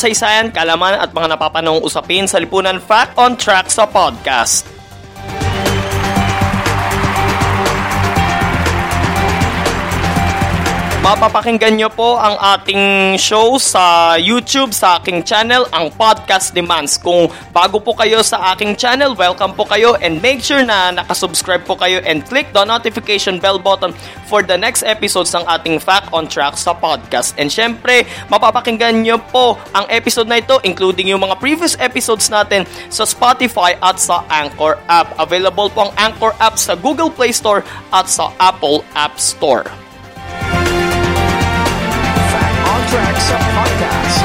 Kasaysayan, kalaman at mga napapanong usapin sa lipunan Fact on Track sa podcast. Mapapakinggan nyo po ang ating show sa YouTube, sa aking channel, ang Podcast Demands. Kung bago po kayo sa aking channel, welcome po kayo and make sure na nakasubscribe po kayo and click the notification bell button for the next episodes ng ating Fact on Track sa podcast. And syempre, mapapakinggan nyo po ang episode na ito, including yung mga previous episodes natin sa Spotify at sa Anchor app. Available po ang Anchor app sa Google Play Store at sa Apple App Store. On Track sa podcast.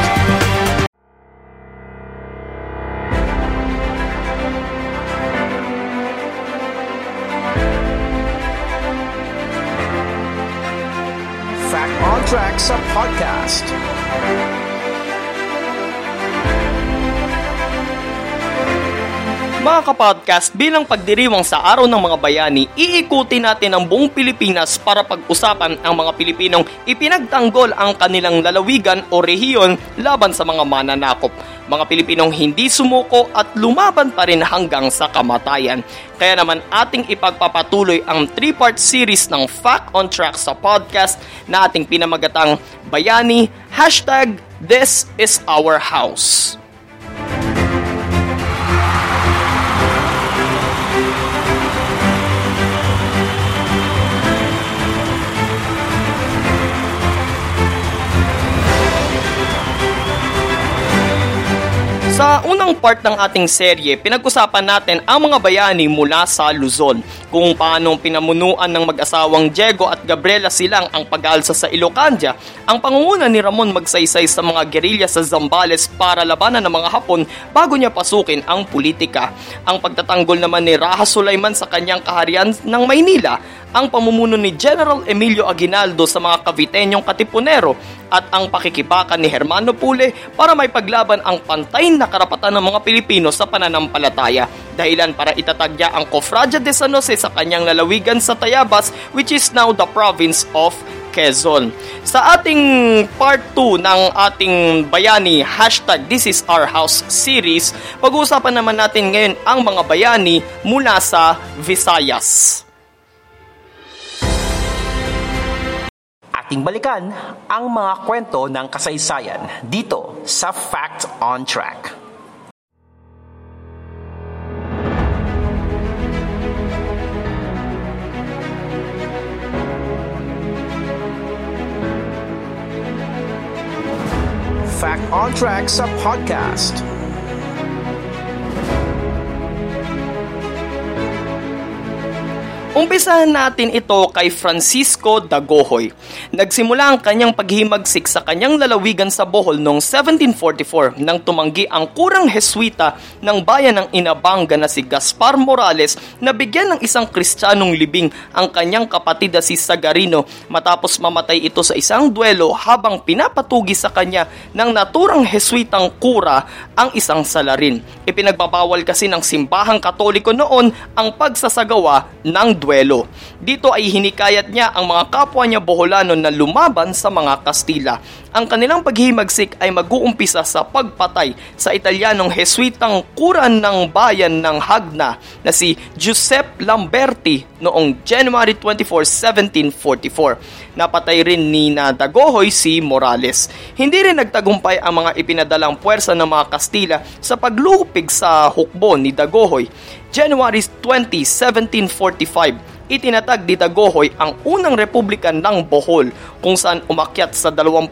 Fact on Track sa podcast. Mga kapodcast, bilang pagdiriwang sa Araw ng Mga Bayani, iikuti natin ang buong Pilipinas para pag-usapan ang mga Pilipinong ipinagtanggol ang kanilang lalawigan o rehiyon laban sa mga mananakop. Mga Pilipinong hindi sumuko at lumaban pa rin hanggang sa kamatayan. Kaya naman ating ipagpapatuloy ang 3-part series ng Fact on Track sa podcast na ating pinamagatang Bayani, hashtag This is Our House. Sa unang part ng ating serye, pinag-usapan natin ang mga bayani mula sa Luzon, kung paano pinamunuan ng mag-asawang Diego at Gabriela silang ang pag-aalsa sa Ilocandia, ang pangunguna ni Ramon magsaysay sa mga gerilya sa Zambales para labanan ng mga Hapon bago niya pasukin ang politika. Ang pagtatanggol naman ni Raha Sulaiman sa kanyang kaharian ng Maynila, ang pamumuno ni General Emilio Aguinaldo sa mga Cavitenyong Katipunero at ang pakikibakan ni Hermano Pule para may paglaban ang pantay na karapatan ng mga Pilipino sa pananampalataya. Dahilan para itatag niya ang Cofradia de San Jose sa kanyang lalawigan sa Tayabas which is now the province of Quezon. Sa ating part 2 ng ating bayani hashtag This is Our House series, pag-uusapan naman natin ngayon ang mga bayani mula sa Visayas. Ating balikan ang mga kwento ng kasaysayan dito sa Fact on Track. Fact on Track sa podcast. Umpisahan natin ito kay Francisco Dagohoy. Nagsimula ang kanyang paghimagsik sa kanyang lalawigan sa Bohol noong 1744 nang tumanggi ang kurang Heswita ng bayan ng Inabanga na si Gaspar Morales na bigyan ng isang kristyanong libing ang kanyang kapatid na si Sagarino matapos mamatay ito sa isang duelo habang pinapatugi sa kanya ng naturang Heswitang kura ang isang salarin. Ipinagbabawal kasi ng simbahang katoliko noon ang pagsasagawa ng duelo. Dito ay hinikayat niya ang mga kapwa niya Boholano na lumaban sa mga Kastila. Ang kanilang paghimagsik ay mag-uumpisa sa pagpatay sa Italianong Heswitang kuran ng bayan ng Hagna na si Giuseppe Lamberti noong January 24, 1744. Napatay rin ni na Dagohoy si Morales. Hindi rin nagtagumpay ang mga ipinadalang puwersa ng mga Kastila sa paglupig sa hukbo ni Dagohoy. January 20, 1745, itinatag ni Dagohoy ang unang republika ng Bohol kung saan umakyat sa 20,000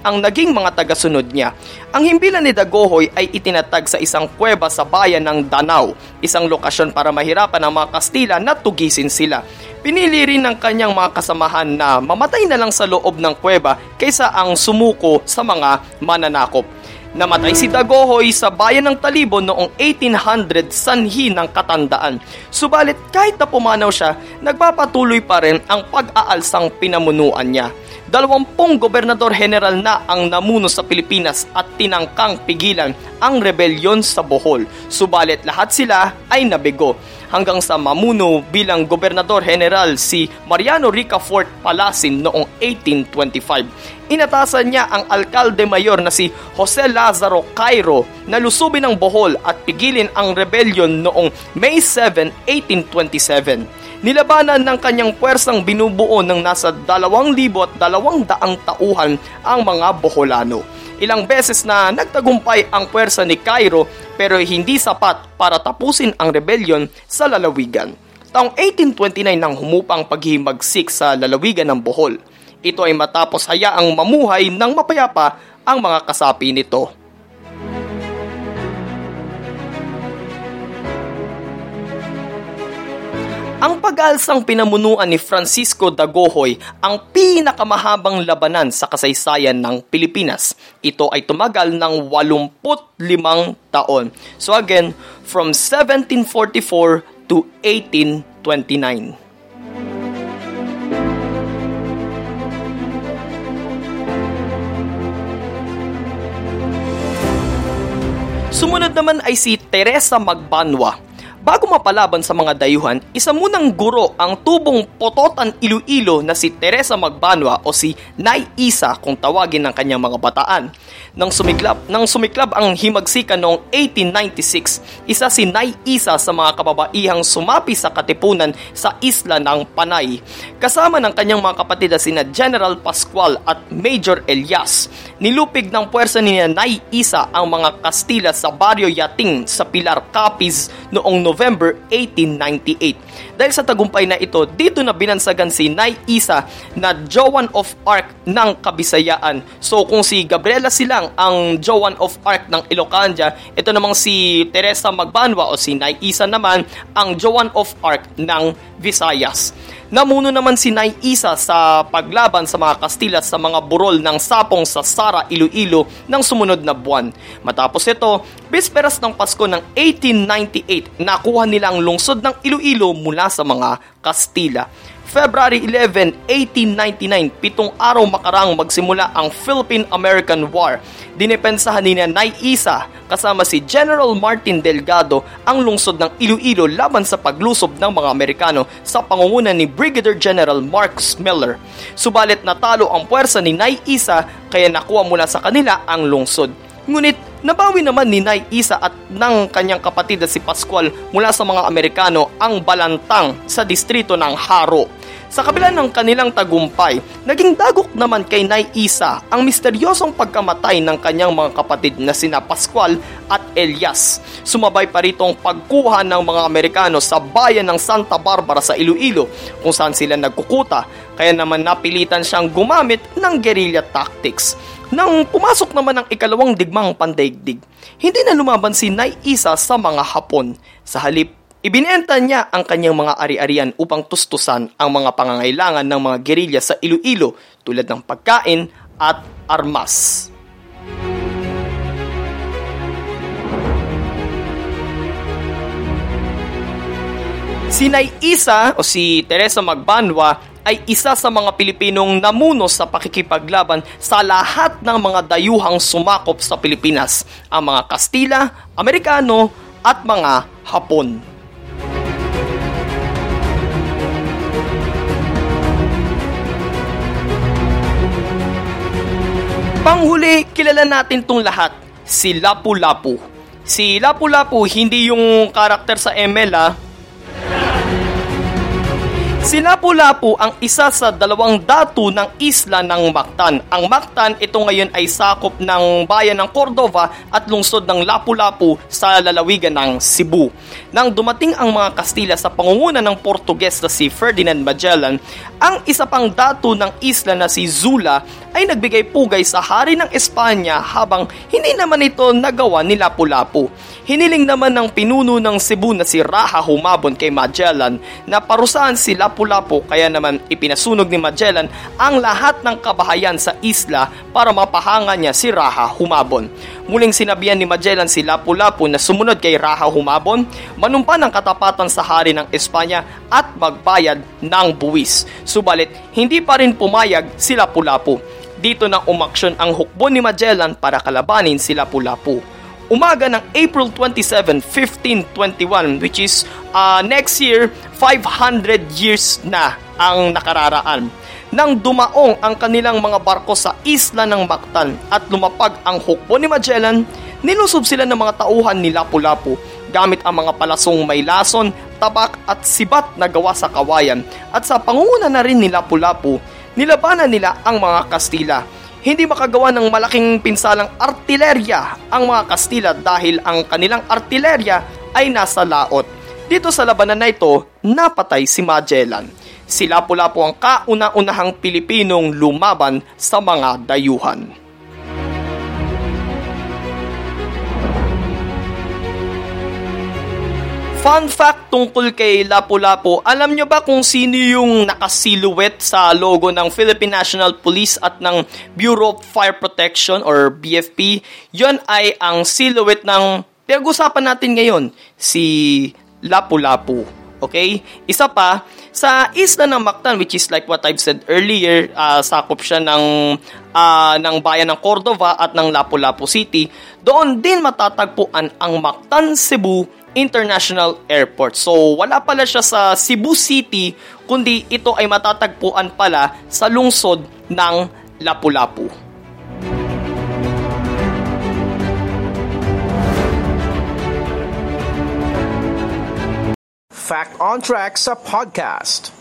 ang naging mga tagasunod niya. Ang himpilan ni Dagohoy ay itinatag sa isang kuweba sa bayan ng Danau, isang lokasyon para mahirapan ang mga Kastila na tugisin sila. Pinili rin ng kanyang mga kasamahan na mamatay na lang sa loob ng kuweba kaysa ang sumuko sa mga mananakop. Namatay si Dagohoy sa bayan ng Talibon noong 1800 sanhi ng katandaan. Subalit kahit na pumanaw siya, nagpapatuloy pa rin ang pag-aalsang pinamunuan niya. Dalawampung gobernador general na ang namuno sa Pilipinas at tinangkang pigilan ang rebelyon sa Bohol. Subalit lahat sila ay nabigo hanggang sa mamuno bilang gobernador general si Mariano Ricafort Palasin noong 1825. Inatasan niya ang alkalde mayor na si Jose Lazaro Cairo na lusubin ang Bohol at pigilin ang rebellion noong May 7, 1827. Nilabanan ng kanyang puwersang binubuo ng nasa 2,200 tauhan ang mga Boholano. Ilang beses na nagtagumpay ang puwersa ni Cairo pero hindi sapat para tapusin ang rebellion sa lalawigan. Taong 1829 nang humupang paghihimagsik sa lalawigan ng Bohol. Ito ay matapos hayaang mamuhay ng mapayapa ang mga kasapi nito. Ang pag-alsang pinamunuan ni Francisco Dagohoy ang pinakamahabang labanan sa kasaysayan ng Pilipinas. Ito ay tumagal ng 85 taon. So again, from 1744 to 1829. Sumunod naman ay si Teresa Magbanwa Bago mapalaban sa mga dayuhan, isa munang guro ang tubong Pototan Iloilo na si Teresa Magbanwa o si Nay Isa kung tawagin ng kanyang mga bataan. Nang sumiklab, nang sumiklab ang himagsikan noong 1896, isa si Nay Isa sa mga kababaihang sumapi sa katipunan sa isla ng Panay. Kasama ng kanyang mga kapatid na sina General Pascual at Major Elias. Nilupig ng puwersa ni Nay Isa ang mga Kastila sa Barrio Yating sa Pilar Capiz noong November 1898. Dahil sa tagumpay na ito, dito na binansagan si Nay Isa na Joan of Arc ng Kabisayaan. So kung si Gabriela Silang ang Joan of Arc ng Ilocandia, ito namang si Teresa Magbanwa o si Nay Isa naman ang Joan of Arc ng Visayas. Namuno naman si Nay Isa sa paglaban sa mga Kastila sa mga burol ng sapong sa Sara, Iloilo ng sumunod na buwan. Matapos ito, bisperas ng Pasko ng 1898, nakuha nila ang lungsod ng Iloilo mula sa mga Kastila. February 11, 1899, pitong araw makarang magsimula ang Philippine-American War. Dinepensahan ni Nay Isa kasama si General Martin Delgado ang lungsod ng Iloilo laban sa paglusob ng mga Amerikano sa pangunguna ni Brigadier General Marcus Miller. Subalit natalo ang puwersa ni Nay Isa kaya nakuha mula sa kanila ang lungsod. Ngunit nabawi naman ni Nay Isa at ng kanyang kapatid na si Pascual mula sa mga Amerikano ang balantang sa distrito ng Haro. Sa kabila ng kanilang tagumpay, naging dagok naman kay Nay Isa ang misteryosong pagkamatay ng kanyang mga kapatid na sina Pascual at Elias. Sumabay pa rito ang pagkuha ng mga Amerikano sa bayan ng Santa Barbara sa Iloilo kung saan sila nagkukuta kaya naman napilitan siyang gumamit ng guerrilla tactics. Nang pumasok naman ang ikalawang digmang pandaigdig, hindi na lumaban si Nay Isa sa mga Hapon. Sa halip, Ibinenta niya ang kanyang mga ari-arian upang tustusan ang mga pangangailangan ng mga gerilya sa Iloilo tulad ng pagkain at armas. Si Nay Isa o si Teresa Magbanwa ay isa sa mga Pilipinong namuno sa pakikipaglaban sa lahat ng mga dayuhang sumakop sa Pilipinas, ang mga Kastila, Amerikano at mga Hapon. Panghuli, kilala natin tong lahat, si Lapu-Lapu. Si Lapu-Lapu hindi yung karakter sa ML ah, Si Lapu-Lapu ang isa sa dalawang datu ng isla ng Mactan. Ang Mactan ito ngayon ay sakop ng bayan ng Cordova at lungsod ng Lapu-Lapu sa lalawigan ng Cebu. Nang dumating ang mga Kastila sa pangunguna ng Portuges na si Ferdinand Magellan, ang isa pang datu ng isla na si Zula ay nagbigay pugay sa hari ng Espanya habang hindi naman ito nagawa ni Lapu-Lapu. Hiniling naman ng pinuno ng Cebu na si Raha Humabon kay Magellan na parusahan si Lapu-Lapu kaya naman ipinasunog ni Magellan ang lahat ng kabahayan sa isla para mapahanga niya si Raha Humabon. Muling sinabihan ni Magellan si Lapu-Lapu na sumunod kay Raha Humabon, manumpa ng katapatan sa hari ng Espanya at magbayad ng buwis. Subalit, hindi pa rin pumayag si Lapu-Lapu. Dito na umaksyon ang hukbo ni Magellan para kalabanin si Lapu-Lapu umaga ng April 27, 1521 which is uh, next year 500 years na ang nakararaan. Nang dumaong ang kanilang mga barko sa isla ng Mactan at lumapag ang hukbo ni Magellan, nilusob sila ng mga tauhan ni Lapu-Lapu gamit ang mga palasong may lason, tabak at sibat na gawa sa kawayan at sa pangunguna na rin ni Lapu-Lapu, nilabanan nila ang mga Kastila hindi makagawa ng malaking pinsalang artilerya ang mga Kastila dahil ang kanilang artilerya ay nasa laot. Dito sa labanan na ito, napatay si Magellan. Sila pula po ang kauna-unahang Pilipinong lumaban sa mga dayuhan. Fun fact tungkol kay Lapu-Lapu, alam nyo ba kung sino yung nakasilhouette sa logo ng Philippine National Police at ng Bureau of Fire Protection or BFP? Yon ay ang silhouette ng pinag-usapan natin ngayon, si Lapu-Lapu. Okay? Isa pa, sa isla ng Mactan, which is like what I've said earlier, uh, sakop siya ng, uh, ng bayan ng Cordova at ng Lapu-Lapu City, doon din matatagpuan ang Mactan, Cebu International Airport. So wala pala siya sa Cebu City kundi ito ay matatagpuan pala sa lungsod ng Lapu-Lapu. Fact on Track sa podcast.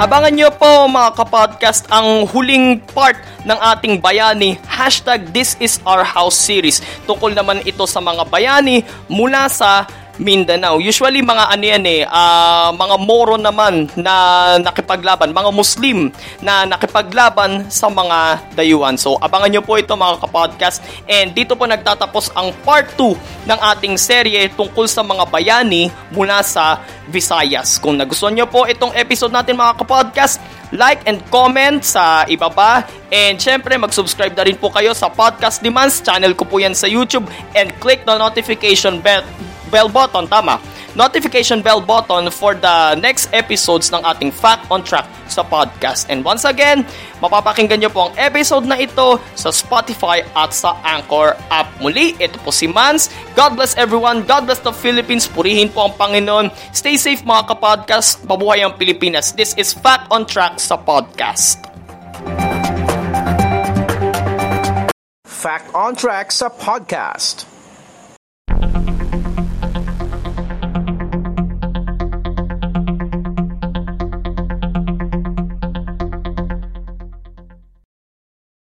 Abangan nyo po mga kapodcast ang huling part ng ating bayani hashtag This is our house series. Tukol naman ito sa mga bayani mula sa Mindanao. Usually mga ano yan eh, uh, mga Moro naman na nakipaglaban, mga Muslim na nakipaglaban sa mga dayuhan. So abangan nyo po ito mga kapodcast. And dito po nagtatapos ang part 2 ng ating serye tungkol sa mga bayani mula sa Visayas. Kung nagustuhan nyo po itong episode natin mga kapodcast, like and comment sa ibaba. And syempre, mag-subscribe na rin po kayo sa Podcast Demands. Channel ko po yan sa YouTube. And click the notification bell bell button, tama, notification bell button for the next episodes ng ating Fact on Track sa podcast. And once again, mapapakinggan nyo po ang episode na ito sa Spotify at sa Anchor app. Muli, ito po si Mans. God bless everyone. God bless the Philippines. Purihin po ang Panginoon. Stay safe mga kapodcast. Mabuhay ang Pilipinas. This is Fact on Track sa podcast. Fact on Track sa podcast.